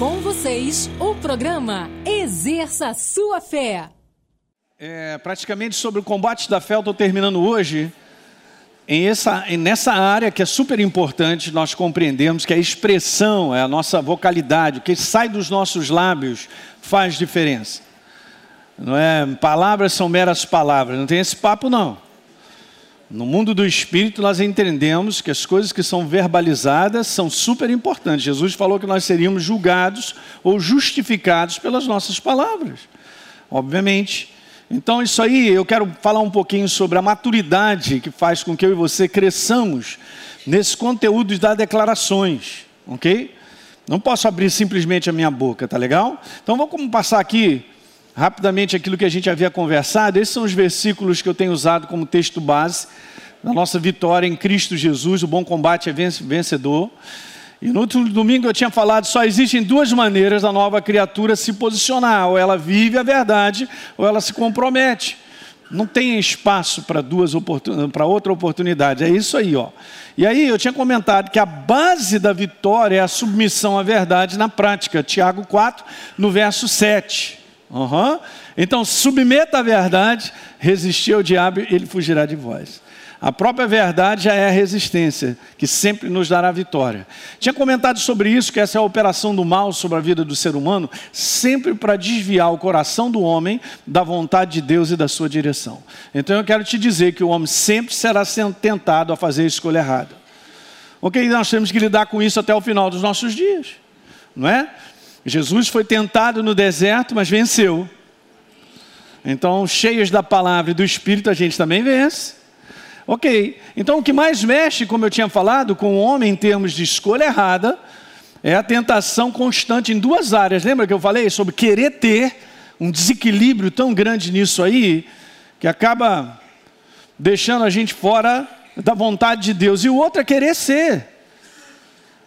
Com vocês, o programa Exerça Sua Fé. É, praticamente sobre o combate da fé, eu estou terminando hoje. Em essa, nessa área que é super importante nós compreendermos que a expressão, é a nossa vocalidade, o que sai dos nossos lábios faz diferença. Não é? Palavras são meras palavras, não tem esse papo não. No mundo do espírito, nós entendemos que as coisas que são verbalizadas são super importantes. Jesus falou que nós seríamos julgados ou justificados pelas nossas palavras. Obviamente. Então, isso aí, eu quero falar um pouquinho sobre a maturidade que faz com que eu e você cresçamos nesse conteúdo das declarações, ok? Não posso abrir simplesmente a minha boca, tá legal? Então, vamos passar aqui rapidamente aquilo que a gente havia conversado. Esses são os versículos que eu tenho usado como texto base da nossa vitória em Cristo Jesus. O bom combate é vencedor. E no último domingo eu tinha falado: só existem duas maneiras da nova criatura se posicionar: ou ela vive a verdade, ou ela se compromete. Não tem espaço para duas para outra oportunidade. É isso aí, ó. E aí eu tinha comentado que a base da vitória é a submissão à verdade na prática. Tiago 4, no verso 7. Uhum. Então, submeta à verdade, resistir ao diabo, ele fugirá de vós. A própria verdade já é a resistência, que sempre nos dará vitória. Tinha comentado sobre isso, que essa é a operação do mal sobre a vida do ser humano, sempre para desviar o coração do homem da vontade de Deus e da sua direção. Então eu quero te dizer que o homem sempre será tentado a fazer a escolha errada. Ok? Nós temos que lidar com isso até o final dos nossos dias, não é? Jesus foi tentado no deserto, mas venceu. Então, cheios da palavra e do Espírito, a gente também vence. Ok, então o que mais mexe, como eu tinha falado, com o homem em termos de escolha errada, é a tentação constante em duas áreas. Lembra que eu falei sobre querer ter um desequilíbrio tão grande nisso aí, que acaba deixando a gente fora da vontade de Deus. E o outro é querer ser.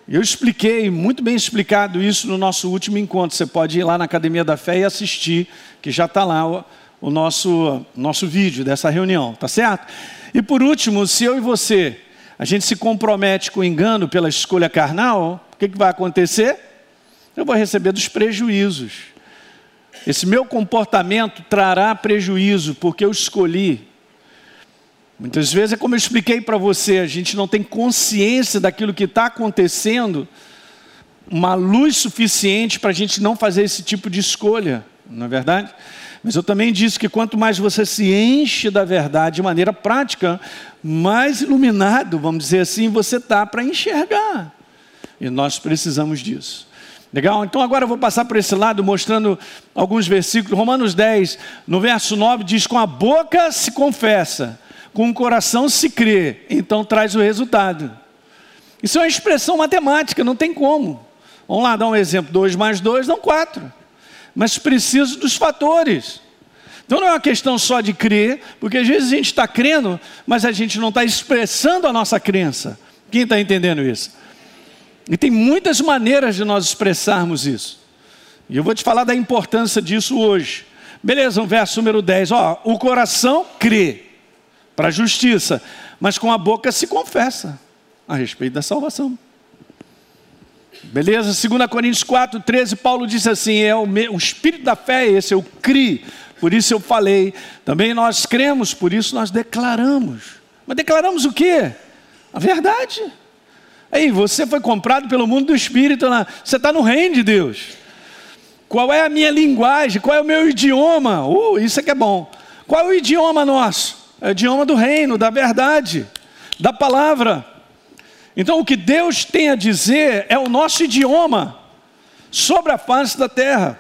Eu expliquei, muito bem explicado isso no nosso último encontro. Você pode ir lá na Academia da Fé e assistir, que já está lá o, o, nosso, nosso vídeo dessa reunião, tá certo? E por último, se eu e você, a gente se compromete com o engano pela escolha carnal, o que, que vai acontecer? Eu vou receber dos prejuízos. Esse meu comportamento trará prejuízo, porque eu escolhi Muitas vezes é como eu expliquei para você, a gente não tem consciência daquilo que está acontecendo, uma luz suficiente para a gente não fazer esse tipo de escolha, não é verdade? Mas eu também disse que quanto mais você se enche da verdade de maneira prática, mais iluminado, vamos dizer assim, você está para enxergar. E nós precisamos disso. Legal? Então agora eu vou passar para esse lado mostrando alguns versículos. Romanos 10, no verso 9, diz: Com a boca se confessa com o coração se crê, então traz o resultado. Isso é uma expressão matemática, não tem como. Vamos lá dar um exemplo: 2 mais 2 dão 4. Mas preciso dos fatores. Então não é uma questão só de crer, porque às vezes a gente está crendo, mas a gente não está expressando a nossa crença. Quem está entendendo isso? E tem muitas maneiras de nós expressarmos isso. E eu vou te falar da importância disso hoje. Beleza, um verso número 10. Ó, o coração crê para a justiça, mas com a boca se confessa a respeito da salvação. Beleza? 2 Coríntios 4, 13, Paulo disse assim: é o, meu, o espírito da fé é esse, eu criei, por isso eu falei. Também nós cremos, por isso nós declaramos. Mas declaramos o quê? A verdade. Aí, você foi comprado pelo mundo do espírito, você está no reino de Deus. Qual é a minha linguagem? Qual é o meu idioma? Uh, isso é que é bom. Qual é o idioma nosso? é o idioma do reino, da verdade, da palavra. Então, o que Deus tem a dizer é o nosso idioma sobre a face da terra.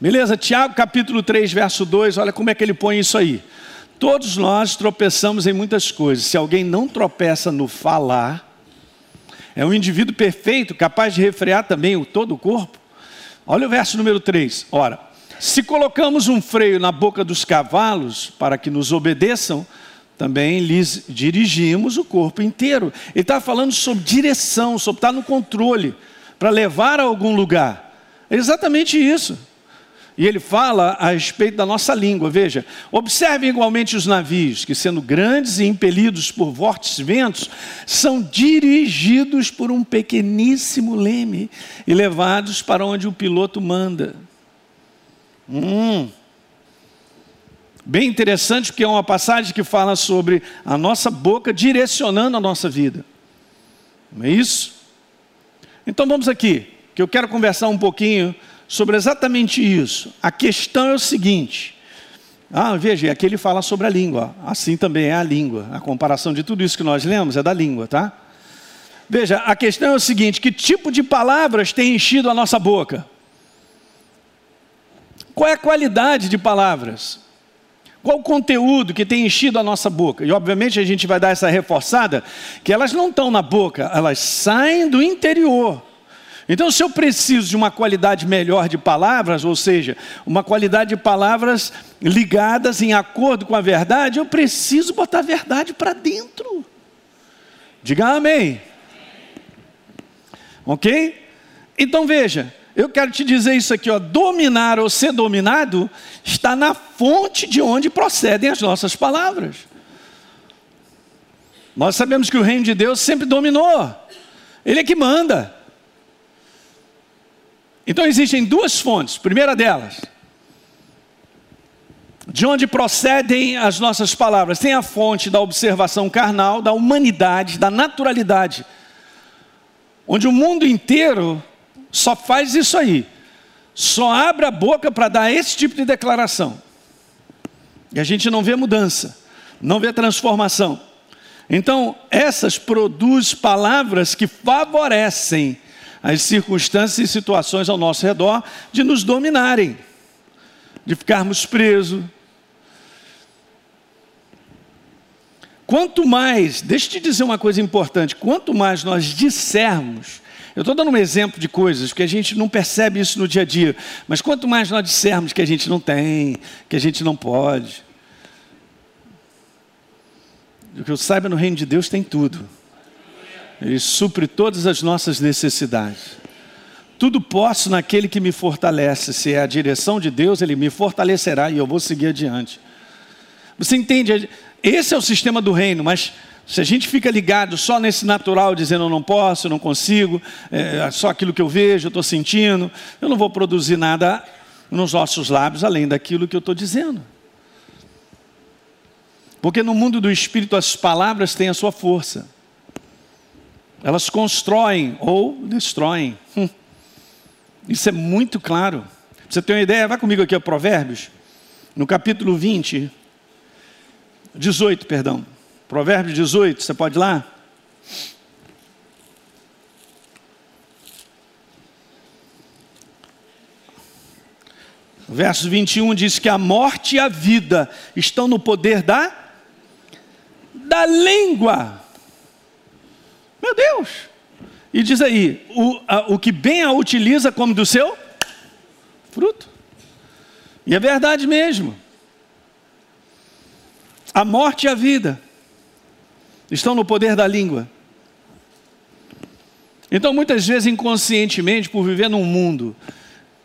Beleza? Tiago capítulo 3, verso 2, olha como é que ele põe isso aí. Todos nós tropeçamos em muitas coisas. Se alguém não tropeça no falar, é um indivíduo perfeito, capaz de refrear também o todo o corpo. Olha o verso número 3. Ora, se colocamos um freio na boca dos cavalos para que nos obedeçam, também lhes dirigimos o corpo inteiro. Ele está falando sobre direção, sobre estar no controle, para levar a algum lugar. É exatamente isso. E ele fala a respeito da nossa língua. Veja, observe igualmente os navios, que sendo grandes e impelidos por fortes ventos, são dirigidos por um pequeníssimo leme e levados para onde o piloto manda. Hum. Bem interessante, porque é uma passagem que fala sobre a nossa boca direcionando a nossa vida. Não é isso? Então vamos aqui, que eu quero conversar um pouquinho sobre exatamente isso. A questão é o seguinte. Ah, veja, aqui ele fala sobre a língua. Assim também é a língua. A comparação de tudo isso que nós lemos é da língua, tá? Veja, a questão é o seguinte: que tipo de palavras tem enchido a nossa boca? Qual é a qualidade de palavras? Qual o conteúdo que tem enchido a nossa boca? E obviamente a gente vai dar essa reforçada que elas não estão na boca, elas saem do interior. Então, se eu preciso de uma qualidade melhor de palavras, ou seja, uma qualidade de palavras ligadas em acordo com a verdade, eu preciso botar a verdade para dentro. Diga amém. Ok? Então veja, eu quero te dizer isso aqui, ó, dominar ou ser dominado está na fonte de onde procedem as nossas palavras. Nós sabemos que o reino de Deus sempre dominou. Ele é que manda. Então existem duas fontes. Primeira delas, de onde procedem as nossas palavras? Tem a fonte da observação carnal, da humanidade, da naturalidade, onde o mundo inteiro só faz isso aí, só abre a boca para dar esse tipo de declaração. E a gente não vê mudança, não vê transformação. Então, essas produzem palavras que favorecem as circunstâncias e situações ao nosso redor de nos dominarem, de ficarmos presos. Quanto mais, deixa eu te dizer uma coisa importante: quanto mais nós dissermos, eu estou dando um exemplo de coisas que a gente não percebe isso no dia a dia, mas quanto mais nós dissermos que a gente não tem, que a gente não pode, o que eu saiba no reino de Deus tem tudo. Ele supre todas as nossas necessidades. Tudo posso naquele que me fortalece. Se é a direção de Deus, Ele me fortalecerá e eu vou seguir adiante. Você entende? Esse é o sistema do reino, mas se a gente fica ligado só nesse natural, dizendo eu não posso, eu não consigo, é só aquilo que eu vejo, eu estou sentindo, eu não vou produzir nada nos nossos lábios além daquilo que eu estou dizendo. Porque no mundo do espírito as palavras têm a sua força. Elas constroem ou destroem. Hum. Isso é muito claro. Você ter uma ideia, vai comigo aqui a Provérbios, no capítulo 20, 18, perdão. Provérbios 18, você pode ir lá? Verso 21 diz que a morte e a vida estão no poder da da língua. Meu Deus! E diz aí: o, a, o que bem a utiliza como do seu fruto. E é verdade mesmo. A morte e a vida estão no poder da língua. Então, muitas vezes, inconscientemente, por viver num mundo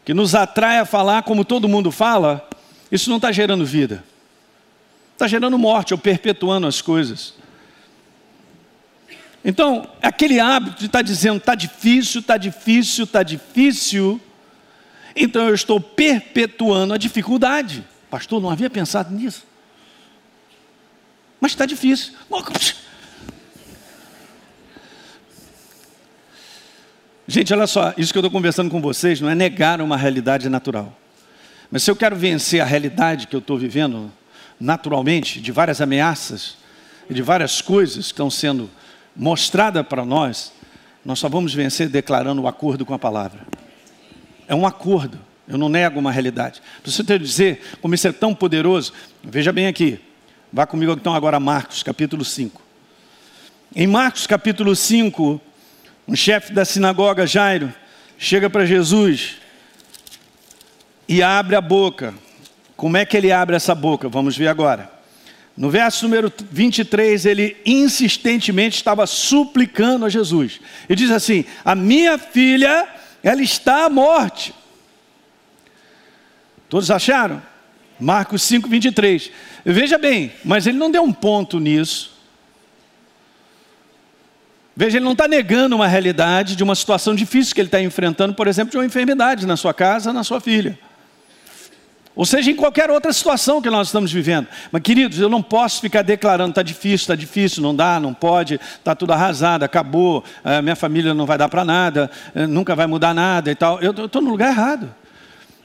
que nos atrai a falar como todo mundo fala, isso não está gerando vida, está gerando morte ou perpetuando as coisas. Então, aquele hábito de estar tá dizendo, está difícil, está difícil, está difícil, então eu estou perpetuando a dificuldade. Pastor, não havia pensado nisso. Mas está difícil. Gente, olha só, isso que eu estou conversando com vocês não é negar uma realidade natural. Mas se eu quero vencer a realidade que eu estou vivendo naturalmente, de várias ameaças de várias coisas que estão sendo mostrada para nós, nós só vamos vencer declarando o acordo com a palavra. É um acordo, eu não nego uma realidade. Você ter dizer como isso é tão poderoso, veja bem aqui, vá comigo então agora a Marcos, capítulo 5. Em Marcos, capítulo 5, um chefe da sinagoga, Jairo, chega para Jesus e abre a boca. Como é que ele abre essa boca? Vamos ver agora. No verso número 23, ele insistentemente estava suplicando a Jesus. Ele diz assim: A minha filha, ela está à morte. Todos acharam? Marcos 5, 23. Veja bem, mas ele não deu um ponto nisso. Veja, ele não está negando uma realidade de uma situação difícil que ele está enfrentando, por exemplo, de uma enfermidade na sua casa, na sua filha. Ou seja, em qualquer outra situação que nós estamos vivendo. Mas, queridos, eu não posso ficar declarando, está difícil, está difícil, não dá, não pode, está tudo arrasado, acabou, eh, minha família não vai dar para nada, eh, nunca vai mudar nada e tal. Eu estou no lugar errado.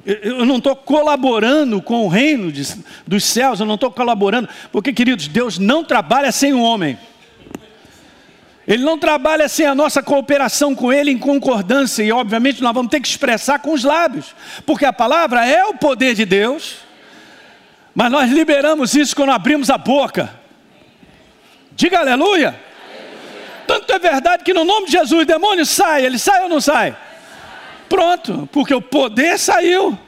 Eu não estou colaborando com o reino de, dos céus, eu não estou colaborando, porque, queridos, Deus não trabalha sem o homem. Ele não trabalha sem a nossa cooperação com Ele em concordância, e obviamente nós vamos ter que expressar com os lábios, porque a palavra é o poder de Deus, mas nós liberamos isso quando abrimos a boca. Diga aleluia. aleluia. Tanto é verdade que no nome de Jesus o demônio sai, ele sai ou não sai? Pronto, porque o poder saiu.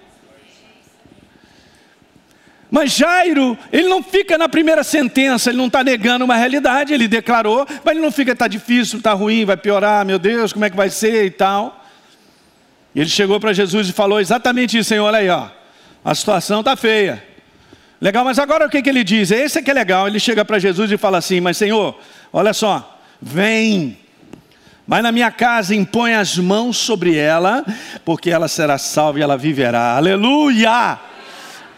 Mas Jairo, ele não fica na primeira sentença, ele não está negando uma realidade, ele declarou, mas ele não fica, está difícil, está ruim, vai piorar, meu Deus, como é que vai ser e tal. Ele chegou para Jesus e falou exatamente isso, Senhor, olha aí, ó, a situação está feia. Legal, mas agora o que, que ele diz? Esse é que é legal, ele chega para Jesus e fala assim, mas Senhor, olha só, vem, vai na minha casa, impõe as mãos sobre ela, porque ela será salva e ela viverá. Aleluia!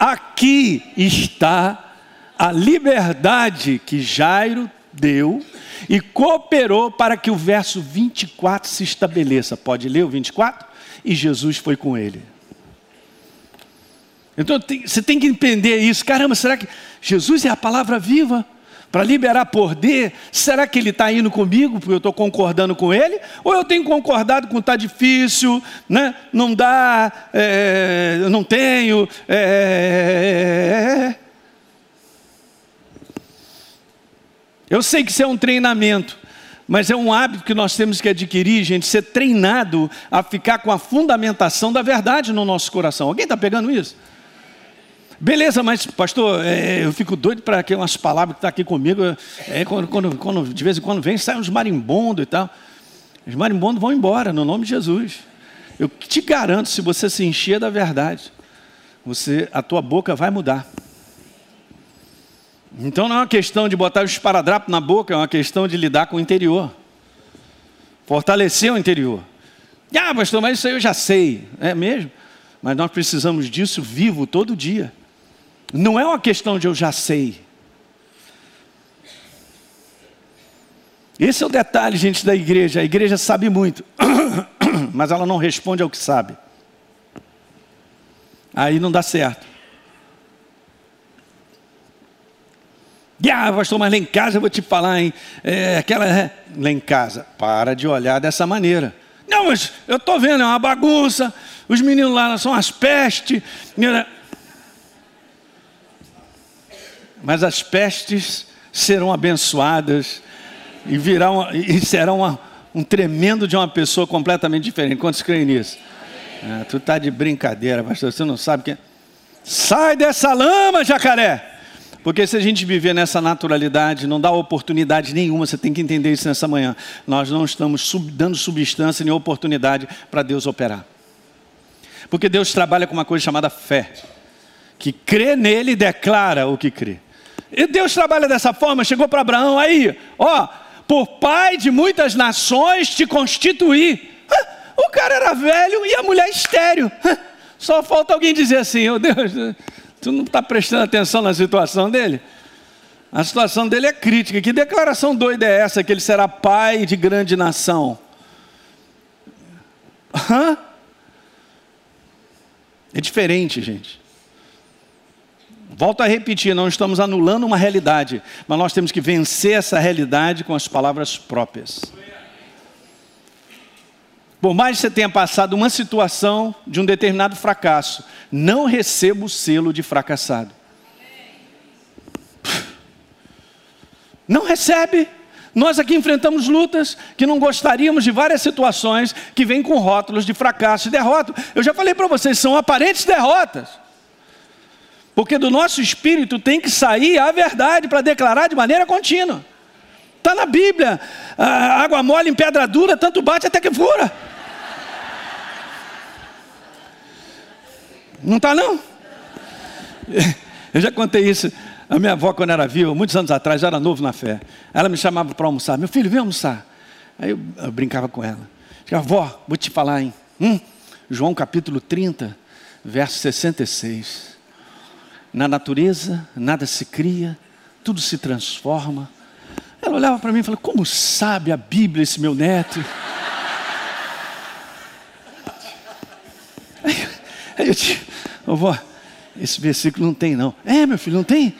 Aqui está a liberdade que Jairo deu e cooperou para que o verso 24 se estabeleça. Pode ler o 24? E Jesus foi com ele. Então você tem que entender isso. Caramba, será que Jesus é a palavra viva? Para liberar poder, será que ele está indo comigo porque eu estou concordando com ele? Ou eu tenho concordado com está difícil, né? não dá, é, não tenho. É, eu sei que isso é um treinamento, mas é um hábito que nós temos que adquirir, gente, ser treinado a ficar com a fundamentação da verdade no nosso coração. Alguém está pegando isso? Beleza, mas pastor, é, eu fico doido para que umas palavras que estão tá aqui comigo, é, quando, quando, quando, de vez em quando vem, saem uns marimbondos e tal. Os marimbondos vão embora, no nome de Jesus. Eu te garanto, se você se encher da verdade, você, a tua boca vai mudar. Então não é uma questão de botar o esparadrapo na boca, é uma questão de lidar com o interior. Fortalecer o interior. Ah, pastor, mas isso aí eu já sei. É mesmo? Mas nós precisamos disso vivo todo dia. Não é uma questão de eu já sei. Esse é o detalhe, gente, da igreja. A igreja sabe muito, mas ela não responde ao que sabe. Aí não dá certo. Ah, pastor, mas lá em casa eu vou te falar, hein? É, aquela. É, lá em casa, para de olhar dessa maneira. Não, mas eu estou vendo, é uma bagunça. Os meninos lá são as pestes mas as pestes serão abençoadas e virão e serão uma, um tremendo de uma pessoa completamente diferente. Quantos creem nisso? Ah, tu tá de brincadeira, pastor. Você não sabe quem. Sai dessa lama, jacaré! Porque se a gente viver nessa naturalidade, não dá oportunidade nenhuma, você tem que entender isso nessa manhã. Nós não estamos sub, dando substância nem oportunidade para Deus operar. Porque Deus trabalha com uma coisa chamada fé, que crê nele e declara o que crê. E Deus trabalha dessa forma, chegou para Abraão aí, ó, por pai de muitas nações te constituir. O cara era velho e a mulher estéreo. Só falta alguém dizer assim, oh Deus, tu não está prestando atenção na situação dele? A situação dele é crítica. Que declaração doida é essa que ele será pai de grande nação? Hã? É diferente, gente. Volto a repetir, não estamos anulando uma realidade, mas nós temos que vencer essa realidade com as palavras próprias. Por mais que você tenha passado uma situação de um determinado fracasso, não receba o selo de fracassado. Não recebe. Nós aqui enfrentamos lutas que não gostaríamos de várias situações que vêm com rótulos de fracasso e derrota. Eu já falei para vocês, são aparentes derrotas. Porque do nosso espírito tem que sair a verdade para declarar de maneira contínua. Está na Bíblia. Água mole em pedra dura, tanto bate até que fura. Não está não? Eu já contei isso. A minha avó, quando era viva, muitos anos atrás, eu era novo na fé. Ela me chamava para almoçar. Meu filho, vem almoçar. Aí eu, eu brincava com ela. Dizia, avó, vou te falar, hein? Hum? João capítulo 30, verso 66. Na natureza, nada se cria, tudo se transforma. Ela olhava para mim e falava: Como sabe a Bíblia esse meu neto? Aí, aí eu disse: Vovó, esse versículo não tem, não. É, meu filho, não tem?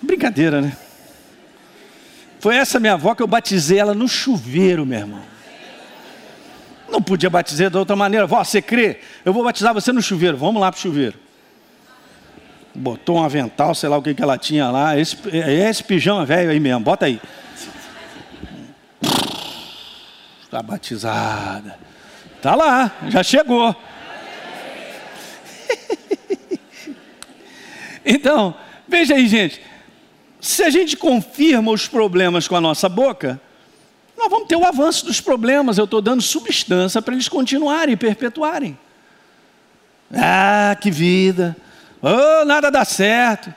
Brincadeira, né? Foi essa minha avó que eu batizei ela no chuveiro, meu irmão. Não podia batizar de outra maneira. Vó, você crê? Eu vou batizar você no chuveiro. Vamos lá para o chuveiro. Botou um avental, sei lá o que, que ela tinha lá. Esse, é esse pijama velho aí mesmo. Bota aí. Está batizada. Está lá, já chegou. então, veja aí, gente. Se a gente confirma os problemas com a nossa boca, nós vamos ter o avanço dos problemas. Eu estou dando substância para eles continuarem e perpetuarem. Ah, que vida! Oh, nada dá certo.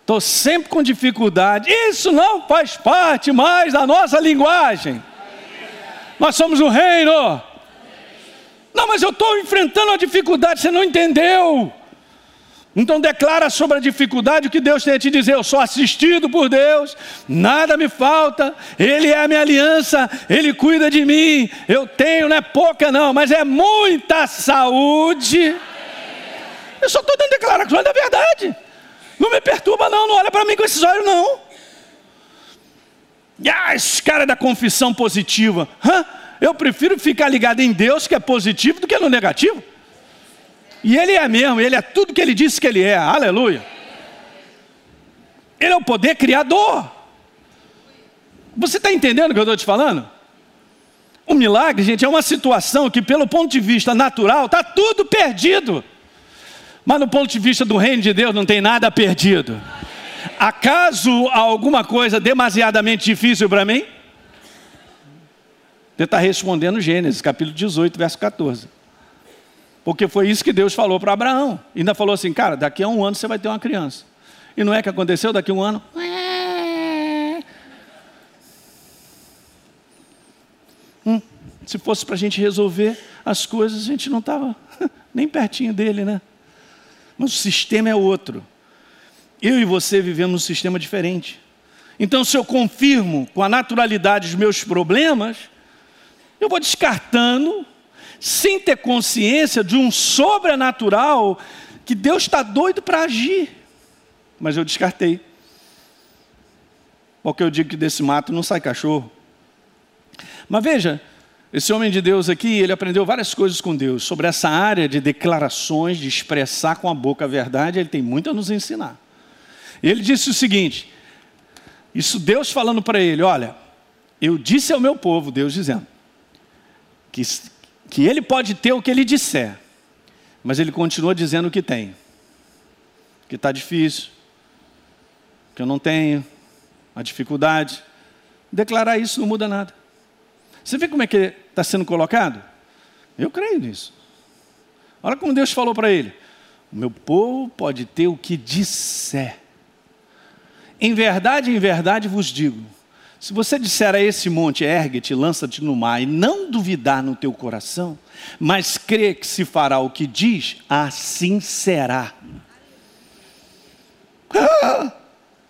Estou sempre com dificuldade. Isso não faz parte mais da nossa linguagem. Nós somos o reino. Não, mas eu estou enfrentando a dificuldade, você não entendeu. Então declara sobre a dificuldade o que Deus tem a te dizer. Eu sou assistido por Deus, nada me falta, Ele é a minha aliança, Ele cuida de mim. Eu tenho, não é pouca não, mas é muita saúde. Eu só estou dando declarações da verdade. Não me perturba não, não olha para mim com esses olhos não. Ah, esse cara da confissão positiva. Hã? Eu prefiro ficar ligado em Deus, que é positivo, do que no negativo. E Ele é mesmo, Ele é tudo que Ele disse que Ele é, aleluia. Ele é o poder criador. Você está entendendo o que eu estou te falando? O milagre, gente, é uma situação que, pelo ponto de vista natural, está tudo perdido. Mas no ponto de vista do reino de Deus, não tem nada perdido. Acaso há alguma coisa demasiadamente difícil para mim? Você está respondendo Gênesis, capítulo 18, verso 14. Porque foi isso que Deus falou para Abraão. E ainda falou assim, cara, daqui a um ano você vai ter uma criança. E não é que aconteceu daqui a um ano? Hum, se fosse para a gente resolver as coisas, a gente não estava nem pertinho dele, né? Mas o sistema é outro. Eu e você vivemos um sistema diferente. Então, se eu confirmo com a naturalidade os meus problemas, eu vou descartando sem ter consciência de um sobrenatural que Deus está doido para agir. Mas eu descartei. Porque eu digo que desse mato não sai cachorro. Mas veja, esse homem de Deus aqui, ele aprendeu várias coisas com Deus. Sobre essa área de declarações, de expressar com a boca a verdade, ele tem muito a nos ensinar. Ele disse o seguinte: isso Deus falando para ele: olha, eu disse ao meu povo, Deus dizendo, que, que ele pode ter o que ele disser, mas ele continua dizendo o que tem. Que está difícil, que eu não tenho, a dificuldade. Declarar isso não muda nada. Você vê como é que está sendo colocado? Eu creio nisso. Olha como Deus falou para ele: O meu povo pode ter o que disser. Em verdade, em verdade vos digo: se você disser a esse monte, ergue-te, lança-te no mar, e não duvidar no teu coração, mas crer que se fará o que diz, assim será. Ah,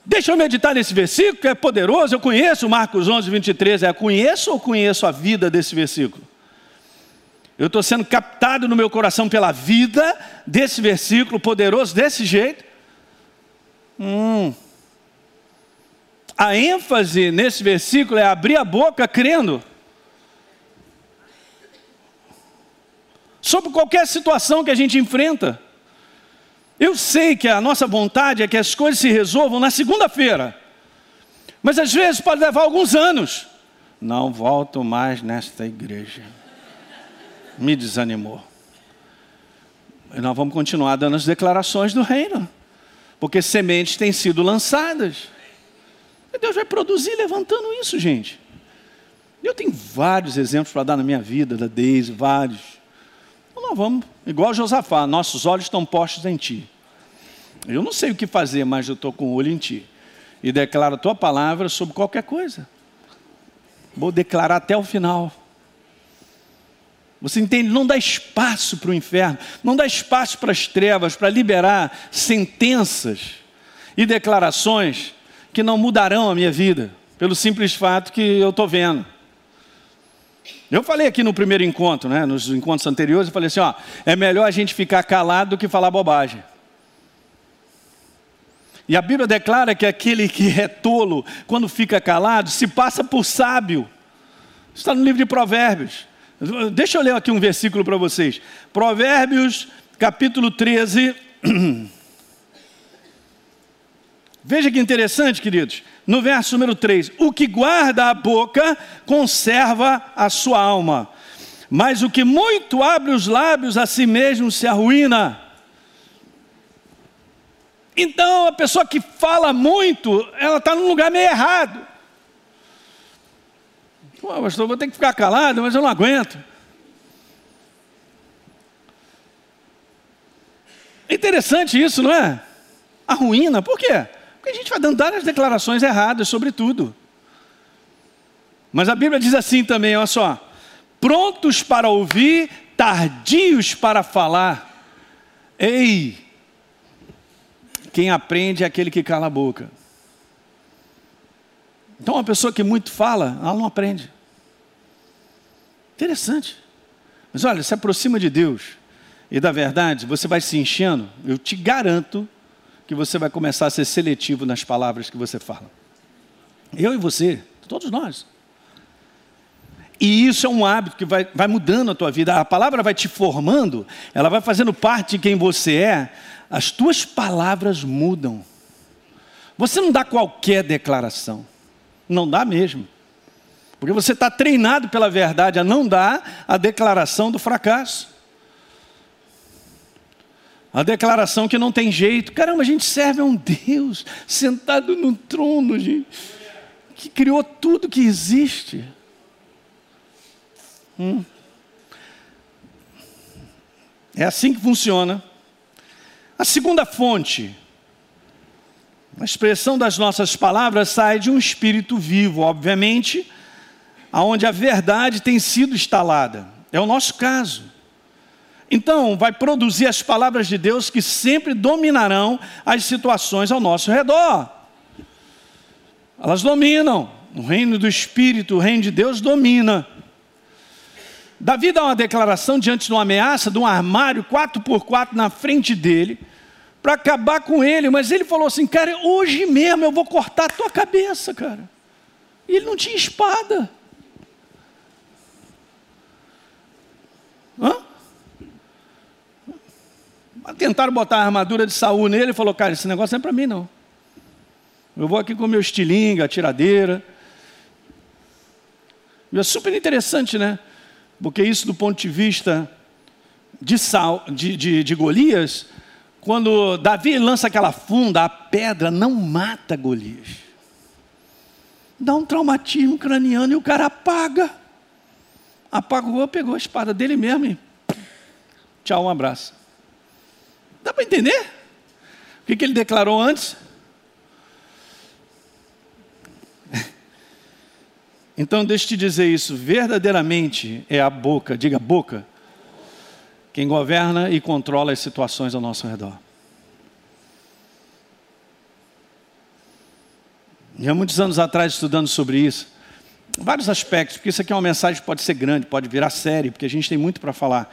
deixa eu meditar nesse versículo, que é poderoso. Eu conheço Marcos 11, 23. É conheço ou conheço a vida desse versículo? Eu estou sendo captado no meu coração pela vida desse versículo poderoso, desse jeito. Hum, a ênfase nesse versículo é abrir a boca crendo. Sobre qualquer situação que a gente enfrenta. Eu sei que a nossa vontade é que as coisas se resolvam na segunda-feira. Mas às vezes pode levar alguns anos. Não volto mais nesta igreja. Me desanimou. E nós vamos continuar dando as declarações do reino. Porque sementes têm sido lançadas. Deus vai produzir levantando isso, gente. Eu tenho vários exemplos para dar na minha vida, da Deise, vários. Eu nós vamos, igual Josafá, nossos olhos estão postos em ti. Eu não sei o que fazer, mas eu estou com o olho em ti. E declaro a tua palavra sobre qualquer coisa. Vou declarar até o final. Você entende? Não dá espaço para o inferno, não dá espaço para as trevas, para liberar sentenças e declarações que não mudarão a minha vida, pelo simples fato que eu estou vendo. Eu falei aqui no primeiro encontro, né, nos encontros anteriores, eu falei assim: ó, é melhor a gente ficar calado do que falar bobagem. E a Bíblia declara que aquele que é tolo, quando fica calado, se passa por sábio. Está no livro de Provérbios. Deixa eu ler aqui um versículo para vocês. Provérbios, capítulo 13. Veja que interessante, queridos. No verso número 3: O que guarda a boca conserva a sua alma, mas o que muito abre os lábios a si mesmo se arruína. Então, a pessoa que fala muito, ela está num lugar meio errado. Pô, pastor, vou ter que ficar calado, mas eu não aguento. Interessante isso, não é? A ruína, por quê? Porque a gente vai dando várias declarações erradas sobre tudo. Mas a Bíblia diz assim também, olha só: prontos para ouvir, tardios para falar. Ei, quem aprende é aquele que cala a boca. Então, uma pessoa que muito fala, ela não aprende. Interessante. Mas olha, se aproxima de Deus e da verdade, você vai se enchendo, eu te garanto que você vai começar a ser seletivo nas palavras que você fala. Eu e você, todos nós. E isso é um hábito que vai, vai mudando a tua vida. A palavra vai te formando, ela vai fazendo parte de quem você é, as tuas palavras mudam. Você não dá qualquer declaração, não dá mesmo. Porque você está treinado pela verdade a não dar a declaração do fracasso. A declaração que não tem jeito. Caramba, a gente serve a um Deus sentado no trono, gente, que criou tudo que existe. Hum. É assim que funciona. A segunda fonte, a expressão das nossas palavras sai de um espírito vivo, obviamente, aonde a verdade tem sido instalada. É o nosso caso. Então, vai produzir as palavras de Deus que sempre dominarão as situações ao nosso redor. Elas dominam. O reino do Espírito, o reino de Deus domina. Davi dá uma declaração diante de uma ameaça, de um armário 4x4 na frente dele, para acabar com ele, mas ele falou assim: Cara, hoje mesmo eu vou cortar a tua cabeça, cara. E ele não tinha espada. Tentaram botar a armadura de Saul nele e falou: Cara, esse negócio não é para mim, não. Eu vou aqui com meu estilingue, a tiradeira. E é super interessante, né? Porque isso, do ponto de vista de, Sal, de, de, de Golias, quando Davi lança aquela funda, a pedra não mata Golias. Dá um traumatismo craniano e o cara apaga. Apagou, pegou a espada dele mesmo e tchau, um abraço. Dá para entender? O que, que ele declarou antes? Então, deixa eu te dizer isso: verdadeiramente é a boca, diga boca, quem governa e controla as situações ao nosso redor. E há muitos anos atrás, estudando sobre isso, vários aspectos, porque isso aqui é uma mensagem que pode ser grande, pode virar série, porque a gente tem muito para falar.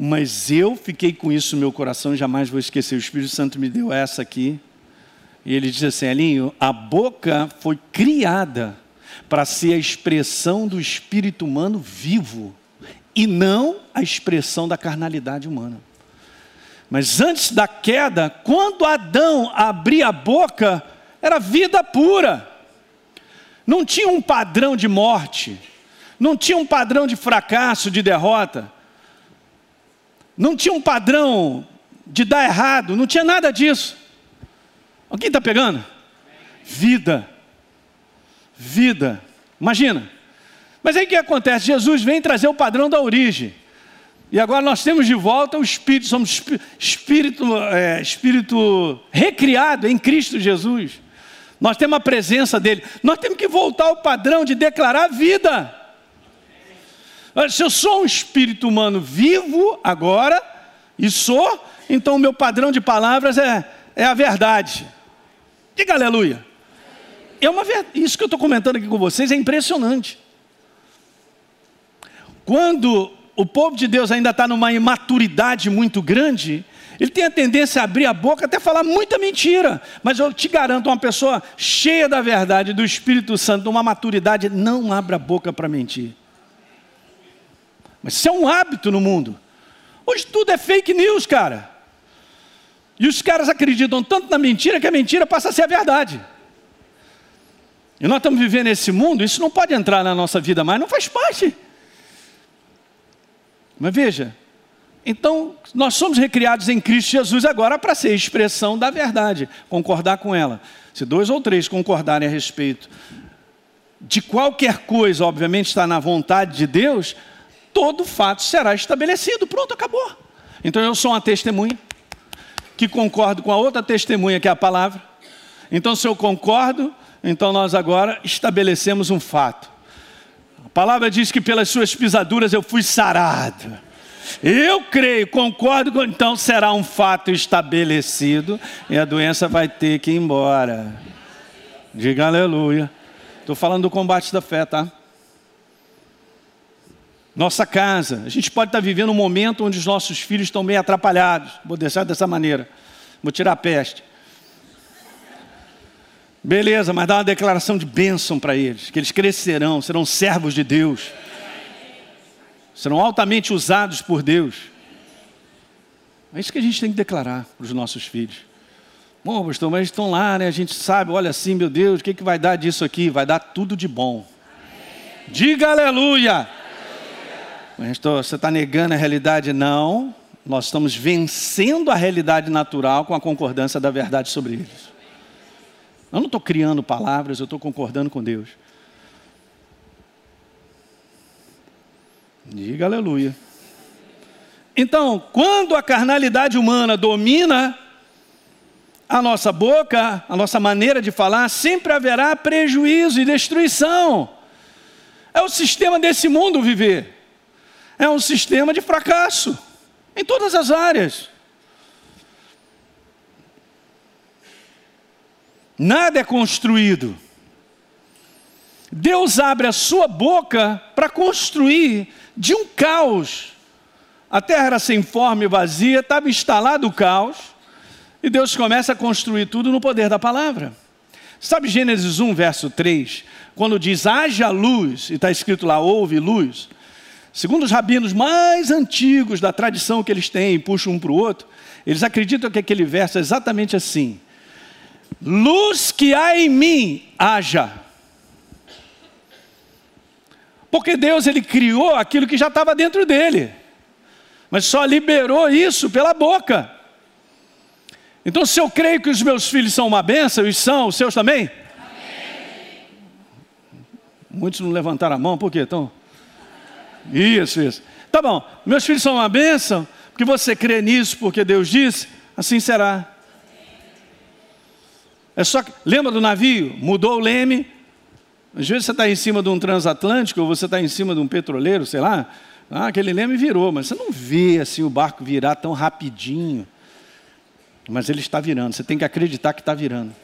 Mas eu fiquei com isso no meu coração jamais vou esquecer. O Espírito Santo me deu essa aqui. E ele diz assim: Elinho, a boca foi criada para ser a expressão do espírito humano vivo e não a expressão da carnalidade humana. Mas antes da queda, quando Adão abria a boca, era vida pura. Não tinha um padrão de morte, não tinha um padrão de fracasso, de derrota, não tinha um padrão de dar errado, não tinha nada disso. Alguém está pegando? Vida vida. Imagina. Mas aí o que acontece? Jesus vem trazer o padrão da origem. E agora nós temos de volta o Espírito, somos espírito, é, espírito recriado em Cristo Jesus. Nós temos a presença dele. Nós temos que voltar ao padrão de declarar vida. Se eu sou um espírito humano vivo agora, e sou, então o meu padrão de palavras é, é a verdade. Diga aleluia. É uma Isso que eu estou comentando aqui com vocês é impressionante. Quando o povo de Deus ainda está numa imaturidade muito grande, ele tem a tendência a abrir a boca até falar muita mentira. Mas eu te garanto, uma pessoa cheia da verdade, do Espírito Santo, uma maturidade, não abre a boca para mentir. Mas isso é um hábito no mundo. Hoje tudo é fake news, cara. E os caras acreditam tanto na mentira que a mentira passa a ser a verdade. E nós estamos vivendo nesse mundo, isso não pode entrar na nossa vida mais, não faz parte. Mas veja, então nós somos recriados em Cristo Jesus agora para ser expressão da verdade, concordar com ela. Se dois ou três concordarem a respeito de qualquer coisa, obviamente está na vontade de Deus, todo fato será estabelecido. Pronto, acabou. Então eu sou uma testemunha que concordo com a outra testemunha que é a palavra. Então se eu concordo, então nós agora estabelecemos um fato. A palavra diz que pelas suas pisaduras eu fui sarado. Eu creio, concordo, então será um fato estabelecido e a doença vai ter que ir embora. Diga aleluia. Estou falando do combate da fé, tá? Nossa casa, a gente pode estar vivendo um momento onde os nossos filhos estão meio atrapalhados. Vou deixar dessa maneira. Vou tirar a peste. Beleza, mas dá uma declaração de bênção para eles, que eles crescerão, serão servos de Deus, serão altamente usados por Deus. É isso que a gente tem que declarar para os nossos filhos. Bom, pastor, mas estão lá, né? A gente sabe, olha assim, meu Deus, o que, que vai dar disso aqui? Vai dar tudo de bom. Diga aleluia! Você está negando a realidade? Não. Nós estamos vencendo a realidade natural com a concordância da verdade sobre eles. Eu não estou criando palavras, eu estou concordando com Deus. Diga aleluia. Então, quando a carnalidade humana domina a nossa boca, a nossa maneira de falar, sempre haverá prejuízo e destruição. É o sistema desse mundo viver. É um sistema de fracasso em todas as áreas. Nada é construído. Deus abre a sua boca para construir de um caos. A terra era sem forma e vazia, estava instalado o caos, e Deus começa a construir tudo no poder da palavra. Sabe Gênesis 1, verso 3, quando diz haja luz, e está escrito lá, houve luz, segundo os rabinos mais antigos da tradição que eles têm, puxam um para o outro, eles acreditam que aquele verso é exatamente assim: luz que há em mim, haja. Porque Deus ele criou aquilo que já estava dentro dele, mas só liberou isso pela boca. Então, se eu creio que os meus filhos são uma bênção, e são, os seus também? Amém. Muitos não levantaram a mão, por quê? Então, isso, isso. Tá bom, meus filhos são uma bênção, porque você crê nisso, porque Deus disse, assim será. É só que, lembra do navio? Mudou o leme. Às vezes você está em cima de um transatlântico, ou você está em cima de um petroleiro, sei lá. Ah, aquele leme virou, mas você não vê assim o barco virar tão rapidinho. Mas ele está virando, você tem que acreditar que está virando.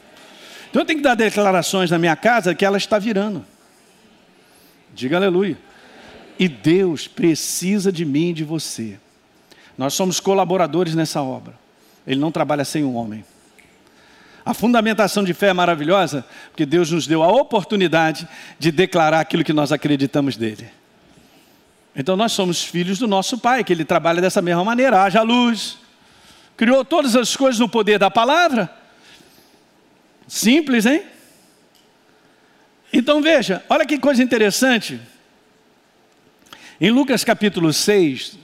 Então eu tenho que dar declarações na minha casa que ela está virando. Diga aleluia. E Deus precisa de mim e de você. Nós somos colaboradores nessa obra. Ele não trabalha sem um homem. A fundamentação de fé é maravilhosa, porque Deus nos deu a oportunidade de declarar aquilo que nós acreditamos dele. Então nós somos filhos do nosso Pai, que ele trabalha dessa mesma maneira. Haja luz, criou todas as coisas no poder da palavra. Simples, hein? Então veja, olha que coisa interessante. Em Lucas capítulo 6,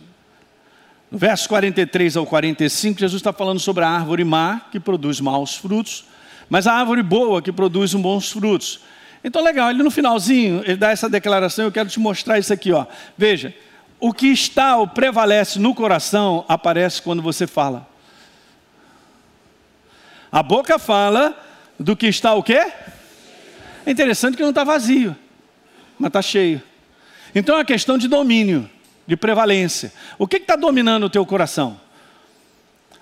no verso 43 ao 45, Jesus está falando sobre a árvore má, que produz maus frutos, mas a árvore boa, que produz bons frutos. Então, legal, ele no finalzinho, ele dá essa declaração, eu quero te mostrar isso aqui, ó. Veja, o que está ou prevalece no coração aparece quando você fala. A boca fala do que está o quê? É interessante que não está vazio, mas está cheio. Então é uma questão de domínio, de prevalência. O que está dominando o teu coração?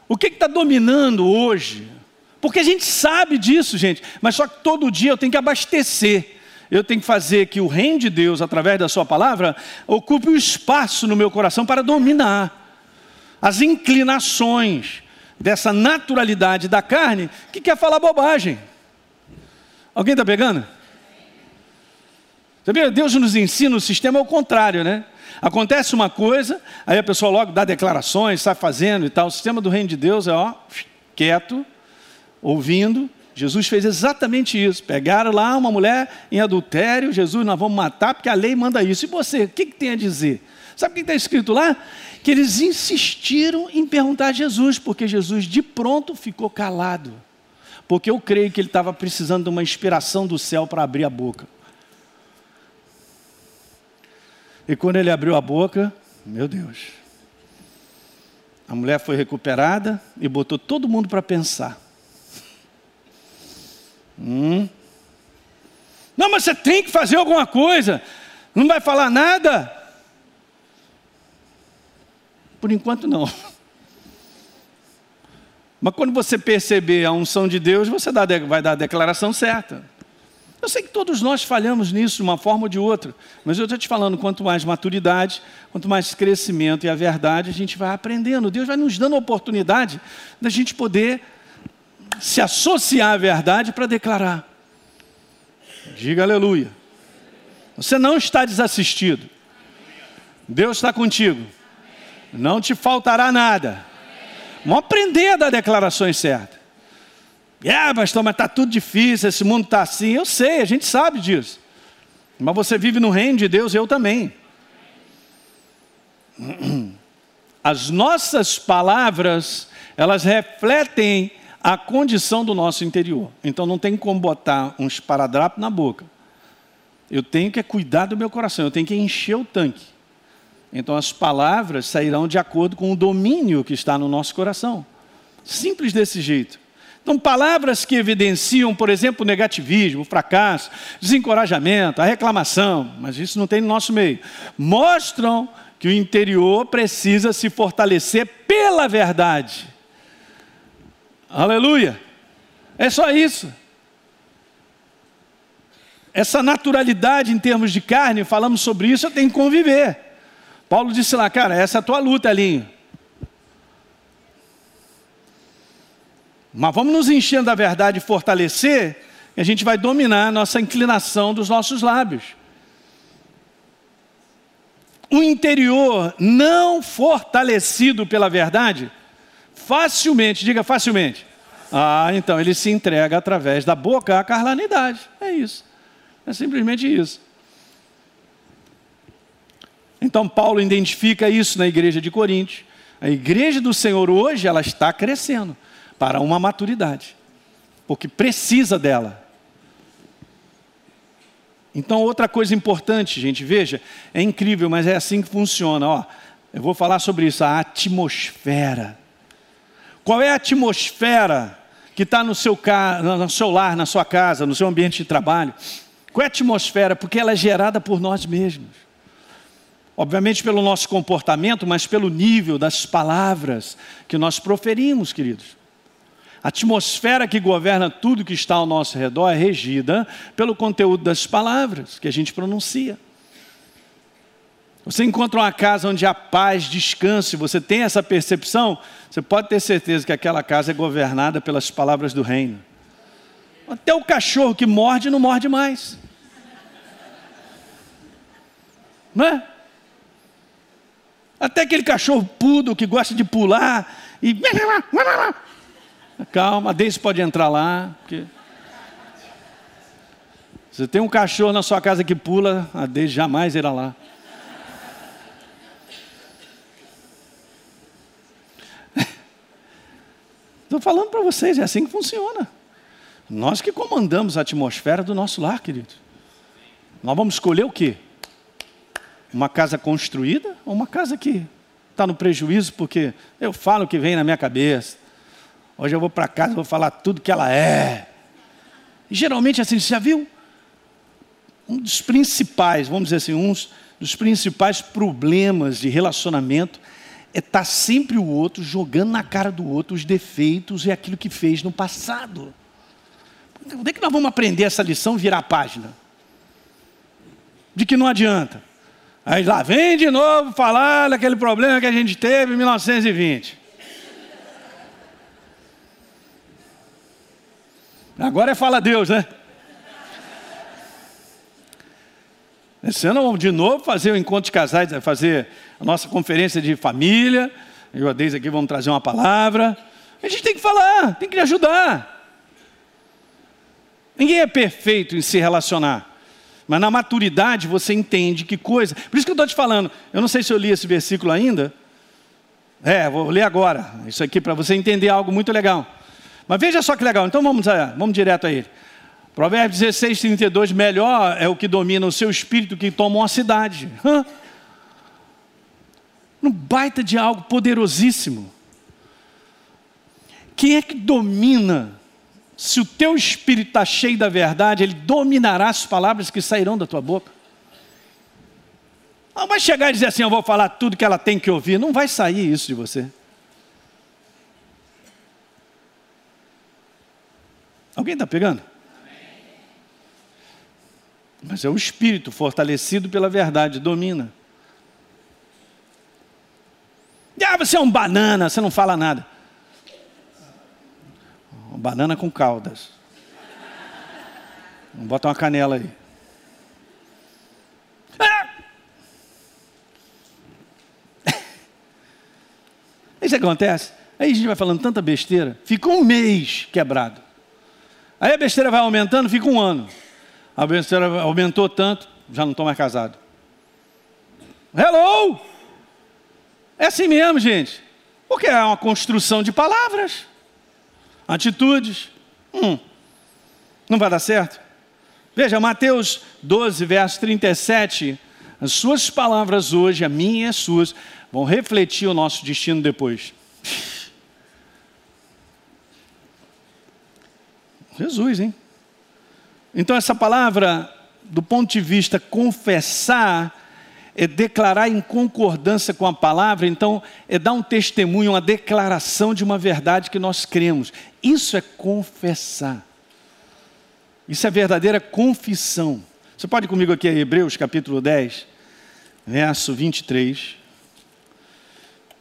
O que está dominando hoje? Porque a gente sabe disso, gente, mas só que todo dia eu tenho que abastecer. Eu tenho que fazer que o reino de Deus, através da Sua palavra, ocupe o espaço no meu coração para dominar as inclinações dessa naturalidade da carne que quer falar bobagem. Alguém está pegando? Sabia? Deus nos ensina o sistema ao contrário, né? Acontece uma coisa, aí a pessoa logo dá declarações, sai fazendo e tal. O sistema do reino de Deus é ó, quieto, ouvindo. Jesus fez exatamente isso. Pegaram lá uma mulher em adultério, Jesus, nós vamos matar porque a lei manda isso. E você, o que, que tem a dizer? Sabe o que está escrito lá? Que eles insistiram em perguntar a Jesus, porque Jesus de pronto ficou calado. Porque eu creio que ele estava precisando de uma inspiração do céu para abrir a boca. E quando ele abriu a boca, meu Deus, a mulher foi recuperada e botou todo mundo para pensar. Hum. Não, mas você tem que fazer alguma coisa. Não vai falar nada? Por enquanto, não. Mas quando você perceber a unção de Deus, você vai dar a declaração certa. Eu sei que todos nós falhamos nisso de uma forma ou de outra, mas eu estou te falando, quanto mais maturidade, quanto mais crescimento e a verdade, a gente vai aprendendo. Deus vai nos dando a oportunidade da gente poder se associar à verdade para declarar. Diga aleluia. Você não está desassistido. Deus está contigo. Não te faltará nada. Vamos aprender a dar declarações certas. É, pastor, mas está tudo difícil, esse mundo está assim. Eu sei, a gente sabe disso. Mas você vive no reino de Deus, eu também. As nossas palavras, elas refletem a condição do nosso interior. Então não tem como botar um esparadrapo na boca. Eu tenho que cuidar do meu coração, eu tenho que encher o tanque. Então as palavras sairão de acordo com o domínio que está no nosso coração. Simples desse jeito. Então, palavras que evidenciam, por exemplo, o negativismo, o fracasso, desencorajamento, a reclamação, mas isso não tem no nosso meio, mostram que o interior precisa se fortalecer pela verdade. Aleluia! É só isso. Essa naturalidade em termos de carne, falamos sobre isso, eu tenho que conviver. Paulo disse lá, cara, essa é a tua luta, Elinho. Mas vamos nos enchendo da verdade e fortalecer, e a gente vai dominar a nossa inclinação dos nossos lábios. O interior não fortalecido pela verdade, facilmente, diga facilmente. Ah, então ele se entrega através da boca à carnalidade. É isso. É simplesmente isso. Então Paulo identifica isso na igreja de Corinto. A igreja do Senhor hoje, ela está crescendo para uma maturidade, porque precisa dela. Então, outra coisa importante, gente, veja, é incrível, mas é assim que funciona. Ó, eu vou falar sobre isso, a atmosfera. Qual é a atmosfera que está no seu, no seu lar, na sua casa, no seu ambiente de trabalho? Qual é a atmosfera? Porque ela é gerada por nós mesmos. Obviamente pelo nosso comportamento, mas pelo nível das palavras que nós proferimos, queridos. A atmosfera que governa tudo que está ao nosso redor é regida pelo conteúdo das palavras que a gente pronuncia. Você encontra uma casa onde há paz, descanso, e você tem essa percepção, você pode ter certeza que aquela casa é governada pelas palavras do reino. Até o cachorro que morde não morde mais. Não é? Até aquele cachorro pudo que gosta de pular e Calma, a Deise pode entrar lá. Porque... Você tem um cachorro na sua casa que pula, a Deise jamais irá lá. Estou falando para vocês, é assim que funciona. Nós que comandamos a atmosfera do nosso lar, querido. Nós vamos escolher o quê? Uma casa construída uma casa que está no prejuízo porque eu falo o que vem na minha cabeça. Hoje eu vou para casa, vou falar tudo que ela é. E geralmente assim, você já viu? Um dos principais, vamos dizer assim, um dos principais problemas de relacionamento é estar tá sempre o outro jogando na cara do outro os defeitos e aquilo que fez no passado. Onde é que nós vamos aprender essa lição virar a página? De que não adianta. Aí lá vem de novo falar daquele problema que a gente teve em 1920. Agora é fala Deus, né? Esse ano vamos de novo fazer o encontro de casais, fazer a nossa conferência de família. Eu e a Deise aqui vamos trazer uma palavra. A gente tem que falar, tem que ajudar. Ninguém é perfeito em se relacionar. Mas na maturidade você entende que coisa. Por isso que eu estou te falando. Eu não sei se eu li esse versículo ainda. É, vou ler agora. Isso aqui para você entender algo muito legal. Mas veja só que legal. Então vamos, vamos direto a ele. Provérbios 16, 32. Melhor é o que domina o seu espírito que toma uma cidade. Hã? Um baita de algo poderosíssimo. Quem é que domina se o teu espírito está cheio da verdade, ele dominará as palavras que sairão da tua boca. Não vai chegar e dizer assim: Eu vou falar tudo que ela tem que ouvir. Não vai sair isso de você. Alguém está pegando? Mas é o espírito fortalecido pela verdade, domina. Ah, você é um banana, você não fala nada. Banana com caldas. Bota uma canela aí. Ah! Isso acontece. Aí a gente vai falando tanta besteira, fica um mês quebrado. Aí a besteira vai aumentando, fica um ano. A besteira aumentou tanto, já não estou mais casado. Hello! É assim mesmo, gente. Porque é uma construção de palavras atitudes. Hum, não vai dar certo? Veja, Mateus 12, verso 37. As suas palavras hoje, a minha e as suas, vão refletir o nosso destino depois. Jesus, hein? Então, essa palavra, do ponto de vista confessar, é declarar em concordância com a palavra, então é dar um testemunho, uma declaração de uma verdade que nós cremos. Isso é confessar. Isso é verdadeira confissão. Você pode ir comigo aqui a Hebreus capítulo 10, verso 23.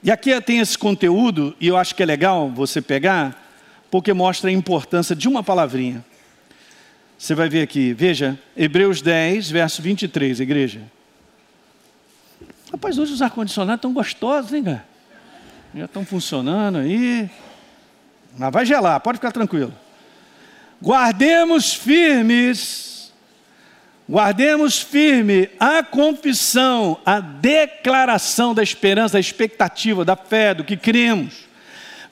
E aqui tem esse conteúdo, e eu acho que é legal você pegar, porque mostra a importância de uma palavrinha. Você vai ver aqui, veja, Hebreus 10, verso 23, igreja. Rapaz, hoje os ar-condicionados estão gostosos, hein, cara? Já estão funcionando aí. Mas vai gelar, pode ficar tranquilo. Guardemos firmes, guardemos firme a confissão, a declaração da esperança, da expectativa, da fé, do que cremos.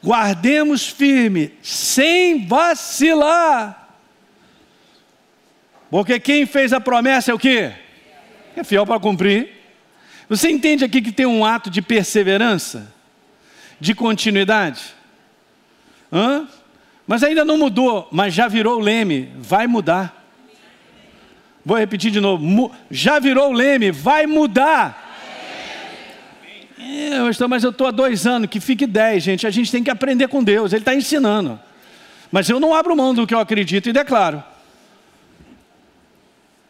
Guardemos firme, sem vacilar. Porque quem fez a promessa é o quê? É fiel para cumprir. Você entende aqui que tem um ato de perseverança, de continuidade? Hã? Mas ainda não mudou, mas já virou o leme, vai mudar. Vou repetir de novo: já virou o leme, vai mudar. É, estou, mas eu estou há dois anos, que fique dez, gente. A gente tem que aprender com Deus, Ele está ensinando. Mas eu não abro mão do que eu acredito e declaro.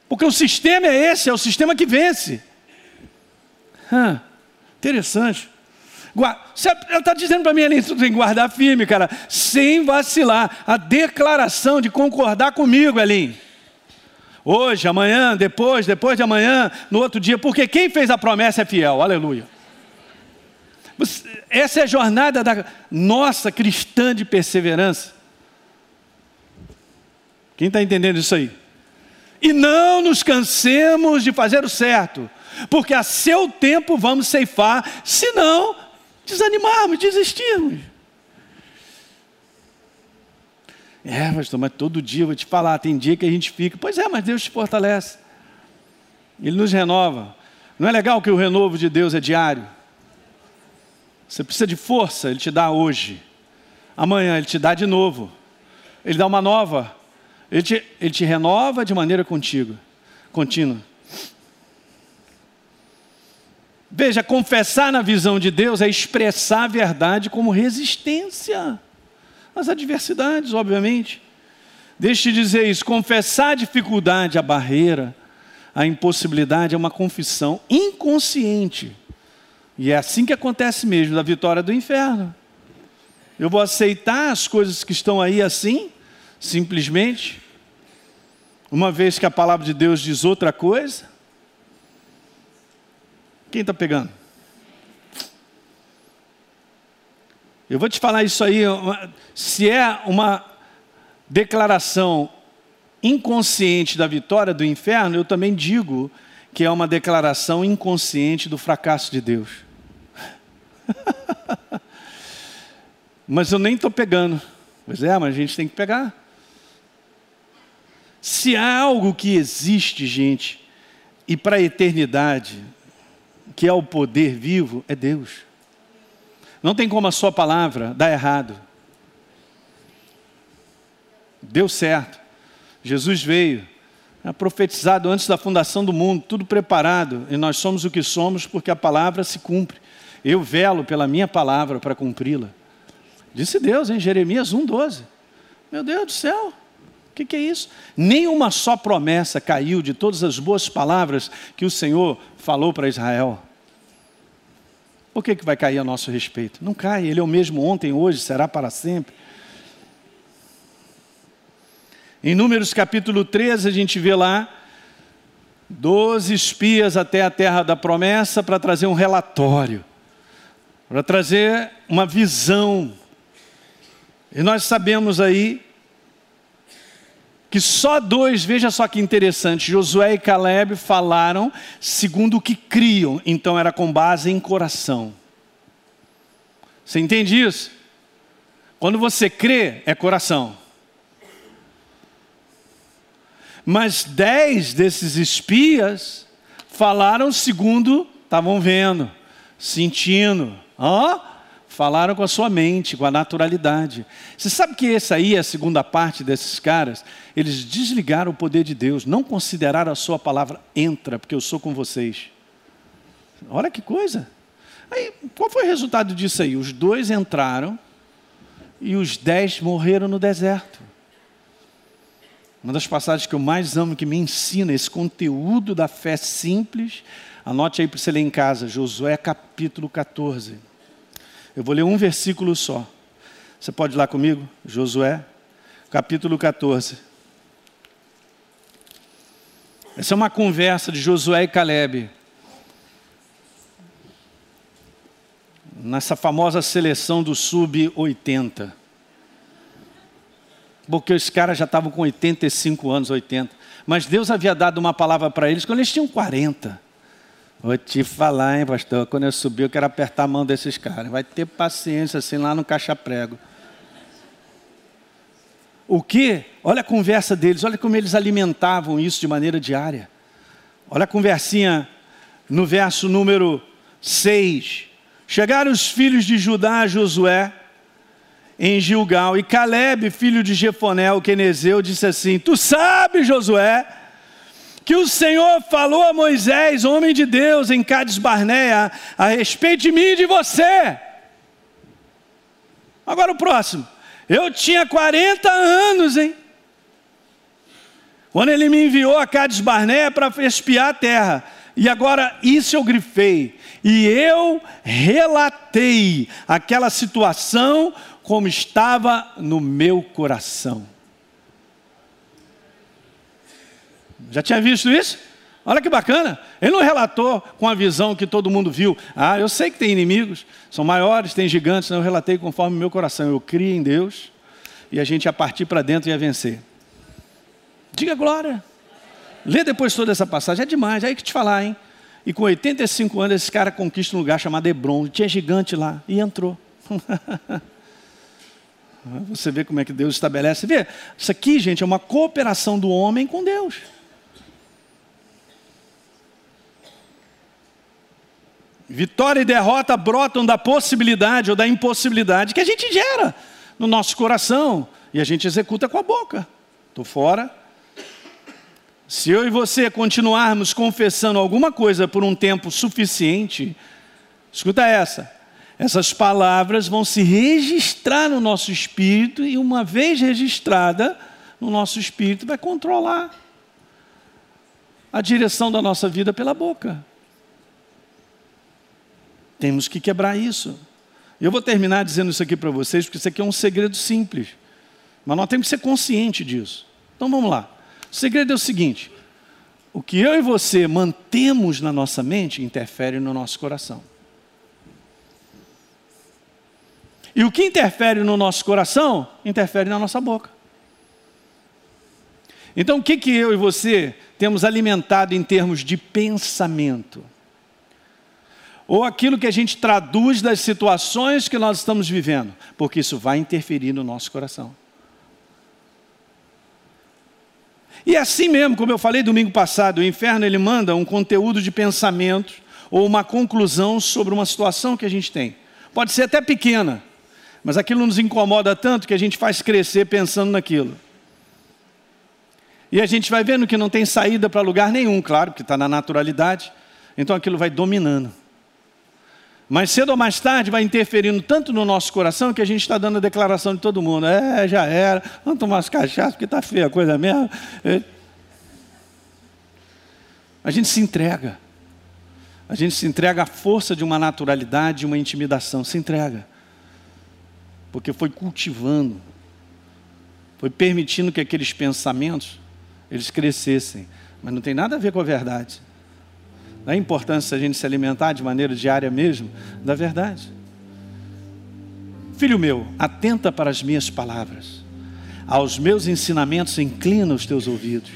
Porque o sistema é esse, é o sistema que vence. Interessante. Ela está dizendo para mim ali, tu tem que guardar firme, cara, sem vacilar. A declaração de concordar comigo, Elim. Hoje, amanhã, depois, depois de amanhã, no outro dia, porque quem fez a promessa é fiel, aleluia. Essa é a jornada da nossa cristã de perseverança. Quem está entendendo isso aí? E não nos cansemos de fazer o certo, porque a seu tempo vamos ceifar, senão desanimarmos, desistirmos. É, pastor, mas todo dia eu vou te falar, tem dia que a gente fica, pois é, mas Deus te fortalece, Ele nos renova. Não é legal que o renovo de Deus é diário? Você precisa de força, Ele te dá hoje. Amanhã Ele te dá de novo. Ele dá uma nova. Ele te, ele te renova de maneira contigo, contínua. Veja, confessar na visão de Deus é expressar a verdade como resistência às adversidades, obviamente. Deixe de dizer isso, confessar a dificuldade, a barreira, a impossibilidade é uma confissão inconsciente. E é assim que acontece mesmo da vitória do inferno. Eu vou aceitar as coisas que estão aí assim, simplesmente, uma vez que a palavra de Deus diz outra coisa. Quem está pegando? Eu vou te falar isso aí, se é uma declaração inconsciente da vitória do inferno, eu também digo que é uma declaração inconsciente do fracasso de Deus. mas eu nem estou pegando. Pois é, mas a gente tem que pegar. Se há algo que existe, gente, e para a eternidade, que é o poder vivo, é Deus. Não tem como a sua palavra dar errado. Deu certo. Jesus veio, é profetizado antes da fundação do mundo, tudo preparado, e nós somos o que somos porque a palavra se cumpre. Eu velo pela minha palavra para cumpri-la. Disse Deus em Jeremias 1,12. Meu Deus do céu, o que, que é isso? Nenhuma só promessa caiu de todas as boas palavras que o Senhor falou para Israel. Por que, que vai cair a nosso respeito? Não cai, Ele é o mesmo ontem, hoje, será para sempre. Em Números capítulo 13, a gente vê lá doze espias até a terra da promessa para trazer um relatório, para trazer uma visão. E nós sabemos aí que só dois, veja só que interessante, Josué e Caleb falaram segundo o que criam, então era com base em coração. Você entende isso? Quando você crê, é coração. Mas dez desses espias falaram segundo estavam vendo, sentindo. Ó, falaram com a sua mente, com a naturalidade. Você sabe que essa aí é a segunda parte desses caras? Eles desligaram o poder de Deus, não consideraram a sua palavra entra, porque eu sou com vocês. Olha que coisa. Aí, qual foi o resultado disso aí? Os dois entraram e os dez morreram no deserto. Uma das passagens que eu mais amo, que me ensina esse conteúdo da fé simples, anote aí para você ler em casa, Josué capítulo 14. Eu vou ler um versículo só. Você pode ir lá comigo? Josué, capítulo 14. Essa é uma conversa de Josué e Caleb. Nessa famosa seleção do sub-80 porque os caras já estavam com 85 anos, 80. Mas Deus havia dado uma palavra para eles quando eles tinham 40. Vou te falar, hein, pastor, quando eu subi eu quero apertar a mão desses caras. Vai ter paciência assim lá no caixa-prego. O que? Olha a conversa deles, olha como eles alimentavam isso de maneira diária. Olha a conversinha no verso número 6. Chegaram os filhos de Judá a Josué em Gilgal. E Caleb, filho de Jefoné, o quenezeu, disse assim: Tu sabes, Josué, que o Senhor falou a Moisés, homem de Deus, em Cades Barneia, a respeito de mim e de você. Agora o próximo. Eu tinha 40 anos, hein? Quando ele me enviou a Cades Barneia para espiar a terra. E agora isso eu grifei. E eu relatei aquela situação como estava no meu coração. Já tinha visto isso? Olha que bacana. Ele não relatou com a visão que todo mundo viu. Ah, eu sei que tem inimigos, são maiores, tem gigantes. Não, eu relatei conforme o meu coração. Eu criei em Deus e a gente ia partir para dentro e ia vencer. Diga glória. Lê depois toda essa passagem, é demais, é aí que te falar, hein? E com 85 anos, esse cara conquista um lugar chamado Hebron. Tinha gigante lá e entrou. Você vê como é que Deus estabelece. Vê, isso aqui, gente, é uma cooperação do homem com Deus. Vitória e derrota brotam da possibilidade ou da impossibilidade que a gente gera no nosso coração e a gente executa com a boca. Estou fora. Se eu e você continuarmos confessando alguma coisa por um tempo suficiente, escuta essa. Essas palavras vão se registrar no nosso espírito e, uma vez registrada no nosso espírito, vai controlar a direção da nossa vida pela boca. Temos que quebrar isso. Eu vou terminar dizendo isso aqui para vocês, porque isso aqui é um segredo simples. Mas nós temos que ser conscientes disso. Então vamos lá. O segredo é o seguinte: o que eu e você mantemos na nossa mente interfere no nosso coração. E o que interfere no nosso coração, interfere na nossa boca. Então, o que, que eu e você temos alimentado em termos de pensamento? Ou aquilo que a gente traduz das situações que nós estamos vivendo, porque isso vai interferir no nosso coração. E é assim mesmo, como eu falei domingo passado, o inferno ele manda um conteúdo de pensamento ou uma conclusão sobre uma situação que a gente tem. Pode ser até pequena, mas aquilo nos incomoda tanto que a gente faz crescer pensando naquilo. E a gente vai vendo que não tem saída para lugar nenhum, claro, porque está na naturalidade. Então aquilo vai dominando. Mas cedo ou mais tarde vai interferindo tanto no nosso coração que a gente está dando a declaração de todo mundo. É, já era, vamos tomar umas cachaças porque está feia a coisa mesmo. É. A gente se entrega. A gente se entrega à força de uma naturalidade, de uma intimidação. Se entrega. Porque foi cultivando, foi permitindo que aqueles pensamentos eles crescessem. Mas não tem nada a ver com a verdade da importância a gente se alimentar de maneira diária mesmo da verdade. Filho meu, atenta para as minhas palavras, aos meus ensinamentos inclina os teus ouvidos,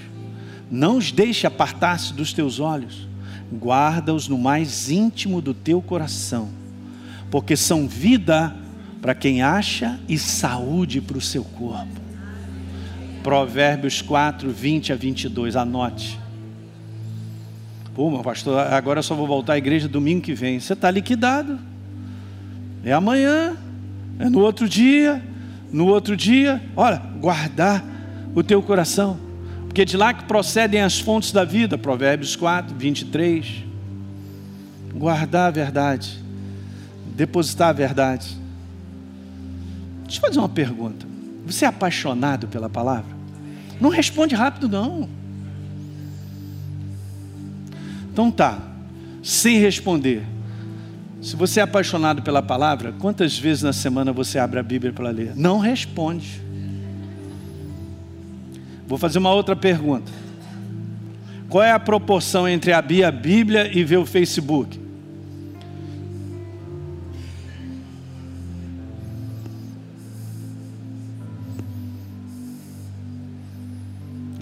não os deixe apartar-se dos teus olhos, guarda-os no mais íntimo do teu coração, porque são vida para quem acha e saúde para o seu corpo. Provérbios 4, 20 a 22, anote. Pô, meu pastor, agora eu só vou voltar à igreja domingo que vem. Você está liquidado. É amanhã, é no outro dia, no outro dia. Olha, guardar o teu coração. Porque de lá que procedem as fontes da vida. Provérbios 4, 23. Guardar a verdade. Depositar a verdade. Deixa eu fazer uma pergunta. Você é apaixonado pela palavra? Não responde rápido, não. Então tá, sem responder. Se você é apaixonado pela palavra, quantas vezes na semana você abre a Bíblia para ler? Não responde. Vou fazer uma outra pergunta. Qual é a proporção entre abrir a Bíblia e ver o Facebook?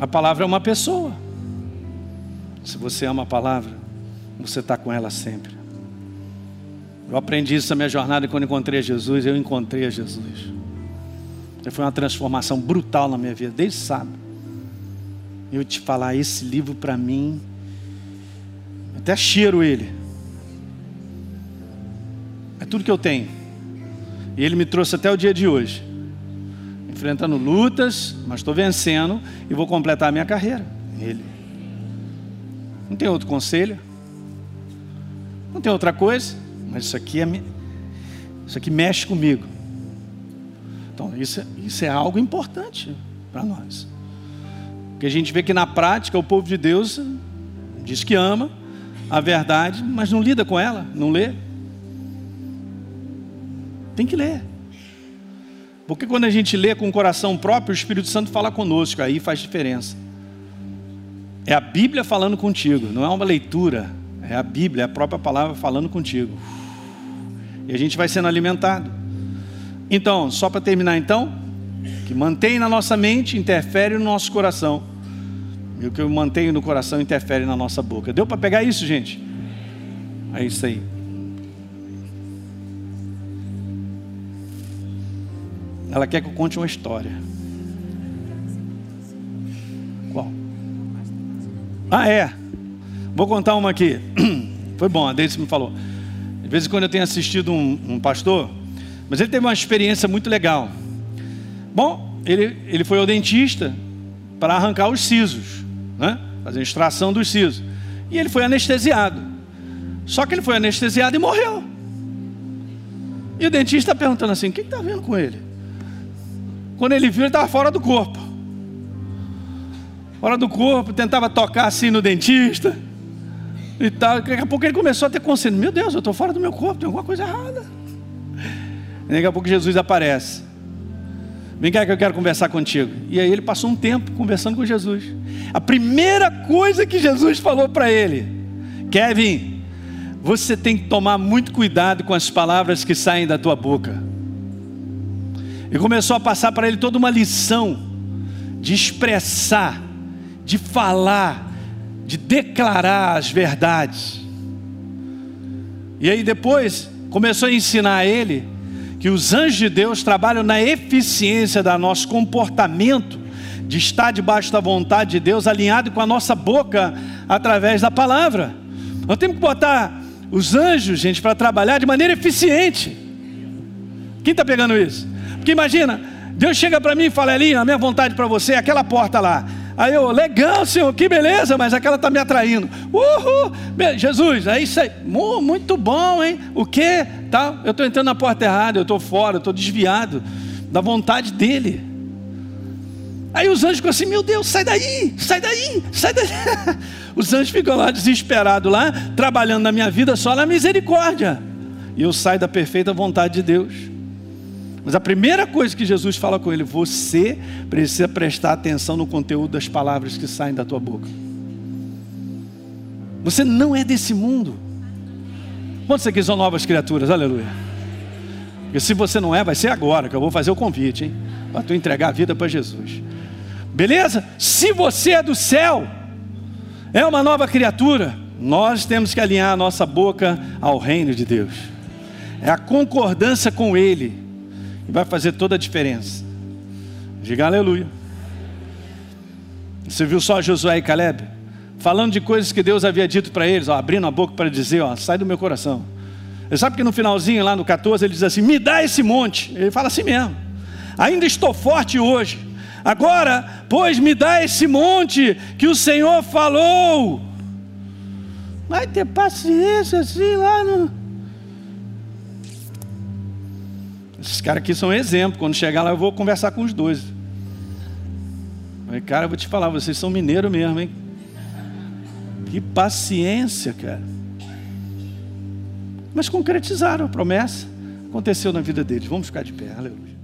A palavra é uma pessoa. Se você ama a palavra, você está com ela sempre. Eu aprendi isso na minha jornada quando encontrei Jesus, eu encontrei Jesus. Foi uma transformação brutal na minha vida, desde sábado. Eu te falar, esse livro para mim, até cheiro ele. É tudo que eu tenho. E ele me trouxe até o dia de hoje. Enfrentando lutas, mas estou vencendo e vou completar a minha carreira. Ele. Não tem outro conselho. Não tem outra coisa. Mas isso aqui é isso aqui mexe comigo. Então isso, isso é algo importante para nós. Porque a gente vê que na prática o povo de Deus diz que ama a verdade, mas não lida com ela, não lê. Tem que ler. Porque quando a gente lê com o coração próprio, o Espírito Santo fala conosco, aí faz diferença. É a Bíblia falando contigo, não é uma leitura, é a Bíblia, é a própria palavra falando contigo. E a gente vai sendo alimentado. Então, só para terminar então, que mantém na nossa mente interfere no nosso coração. E o que eu mantenho no coração interfere na nossa boca. Deu para pegar isso, gente? É isso aí. Ela quer que eu conte uma história. Ah, é. Vou contar uma aqui. Foi bom, a Deise me falou. De vez em quando eu tenho assistido um, um pastor, mas ele teve uma experiência muito legal. Bom, ele, ele foi ao dentista para arrancar os sisos, né? fazer extração dos sisos. E ele foi anestesiado. Só que ele foi anestesiado e morreu. E o dentista perguntando assim: o que está vendo com ele? Quando ele viu, ele estava fora do corpo. Fora do corpo, tentava tocar assim no dentista. E tal. Daqui a pouco ele começou a ter consciência: meu Deus, eu estou fora do meu corpo, tem alguma coisa errada. E daqui a pouco Jesus aparece. Vem cá que eu quero conversar contigo. E aí ele passou um tempo conversando com Jesus. A primeira coisa que Jesus falou para ele: Kevin, você tem que tomar muito cuidado com as palavras que saem da tua boca. E começou a passar para ele toda uma lição de expressar, de falar, de declarar as verdades. E aí depois começou a ensinar a ele que os anjos de Deus trabalham na eficiência do nosso comportamento, de estar debaixo da vontade de Deus, alinhado com a nossa boca através da palavra. Nós temos que botar os anjos, gente, para trabalhar de maneira eficiente. Quem está pegando isso? Porque imagina, Deus chega para mim e fala, ali, a minha vontade para você é aquela porta lá. Aí eu, legal, Senhor, que beleza, mas aquela está me atraindo. Uhul, Jesus, aí isso aí, muito bom, hein? O que? Tá, eu estou entrando na porta errada, eu estou fora, eu estou desviado da vontade dele. Aí os anjos ficam assim, meu Deus, sai daí, sai daí, sai daí. Os anjos ficam lá desesperados, lá, trabalhando na minha vida só na misericórdia. E eu saio da perfeita vontade de Deus. Mas a primeira coisa que Jesus fala com ele, você precisa prestar atenção no conteúdo das palavras que saem da tua boca. Você não é desse mundo. Quantos aqui são novas criaturas? Aleluia. Porque se você não é, vai ser agora que eu vou fazer o convite, hein? Para tu entregar a vida para Jesus. Beleza? Se você é do céu, é uma nova criatura, nós temos que alinhar a nossa boca ao reino de Deus. É a concordância com Ele. E vai fazer toda a diferença. Diga aleluia. Você viu só Josué e Caleb? falando de coisas que Deus havia dito para eles, ó, abrindo a boca para dizer, ó, sai do meu coração. Você sabe que no finalzinho, lá no 14, ele diz assim: me dá esse monte. Ele fala assim mesmo. Ainda estou forte hoje. Agora, pois, me dá esse monte que o Senhor falou. Vai ter paciência assim lá no. Esses caras aqui são exemplo. Quando chegar lá, eu vou conversar com os dois. Cara, eu vou te falar, vocês são mineiro mesmo, hein? Que paciência, cara. Mas concretizaram a promessa. Aconteceu na vida deles. Vamos ficar de pé. Aleluia.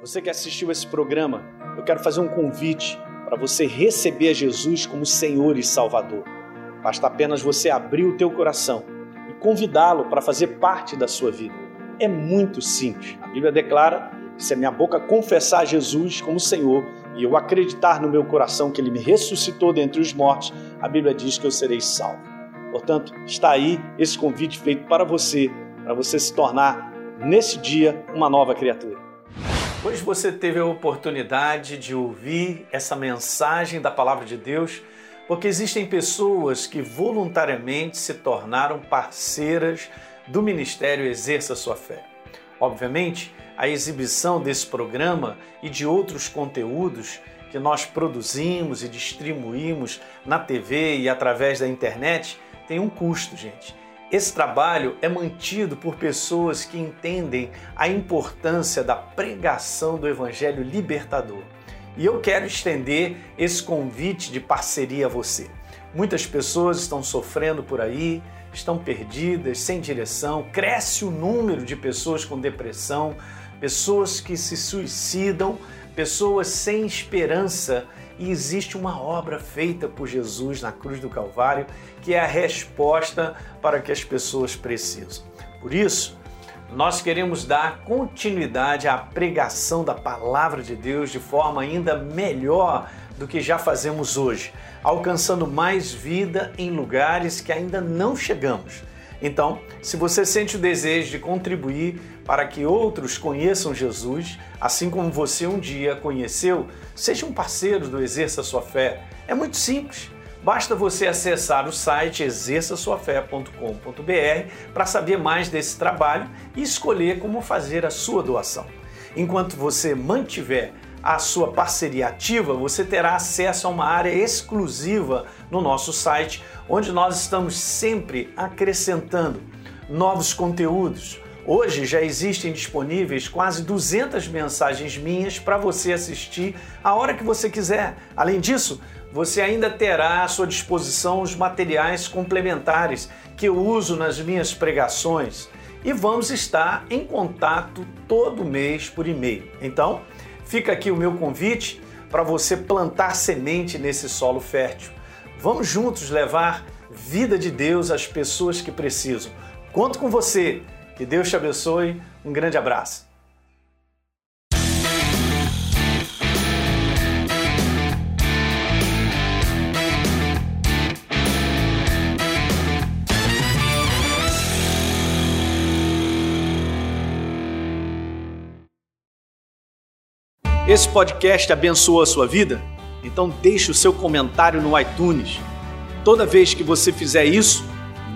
Você que assistiu esse programa, eu quero fazer um convite para você receber Jesus como Senhor e Salvador. Basta apenas você abrir o teu coração e convidá-lo para fazer parte da sua vida. É muito simples. A Bíblia declara que se a minha boca confessar Jesus como Senhor, e eu acreditar no meu coração que ele me ressuscitou dentre os mortos, a Bíblia diz que eu serei salvo. Portanto, está aí esse convite feito para você, para você se tornar nesse dia uma nova criatura. Hoje você teve a oportunidade de ouvir essa mensagem da palavra de Deus, porque existem pessoas que voluntariamente se tornaram parceiras do ministério Exerça Sua Fé. Obviamente, a exibição desse programa e de outros conteúdos que nós produzimos e distribuímos na TV e através da internet tem um custo, gente. Esse trabalho é mantido por pessoas que entendem a importância da pregação do Evangelho libertador. E eu quero estender esse convite de parceria a você. Muitas pessoas estão sofrendo por aí, estão perdidas, sem direção, cresce o número de pessoas com depressão, pessoas que se suicidam, pessoas sem esperança. E existe uma obra feita por Jesus na cruz do Calvário que é a resposta para que as pessoas precisam. Por isso, nós queremos dar continuidade à pregação da palavra de Deus de forma ainda melhor do que já fazemos hoje, alcançando mais vida em lugares que ainda não chegamos. Então, se você sente o desejo de contribuir para que outros conheçam Jesus, assim como você um dia conheceu, seja um parceiro do Exerça Sua Fé. É muito simples. Basta você acessar o site exerçaçoafé.com.br para saber mais desse trabalho e escolher como fazer a sua doação. Enquanto você mantiver a sua parceria ativa, você terá acesso a uma área exclusiva no nosso site, onde nós estamos sempre acrescentando novos conteúdos. Hoje já existem disponíveis quase 200 mensagens minhas para você assistir a hora que você quiser. Além disso, você ainda terá à sua disposição os materiais complementares que eu uso nas minhas pregações e vamos estar em contato todo mês por e-mail. Então, fica aqui o meu convite para você plantar semente nesse solo fértil. Vamos juntos levar vida de Deus às pessoas que precisam. Conto com você. Que Deus te abençoe. Um grande abraço. Esse podcast abençoou a sua vida? Então deixe o seu comentário no iTunes. Toda vez que você fizer isso,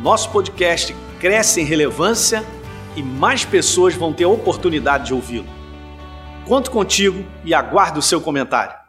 nosso podcast cresce em relevância e mais pessoas vão ter a oportunidade de ouvi-lo. Conto contigo e aguardo o seu comentário.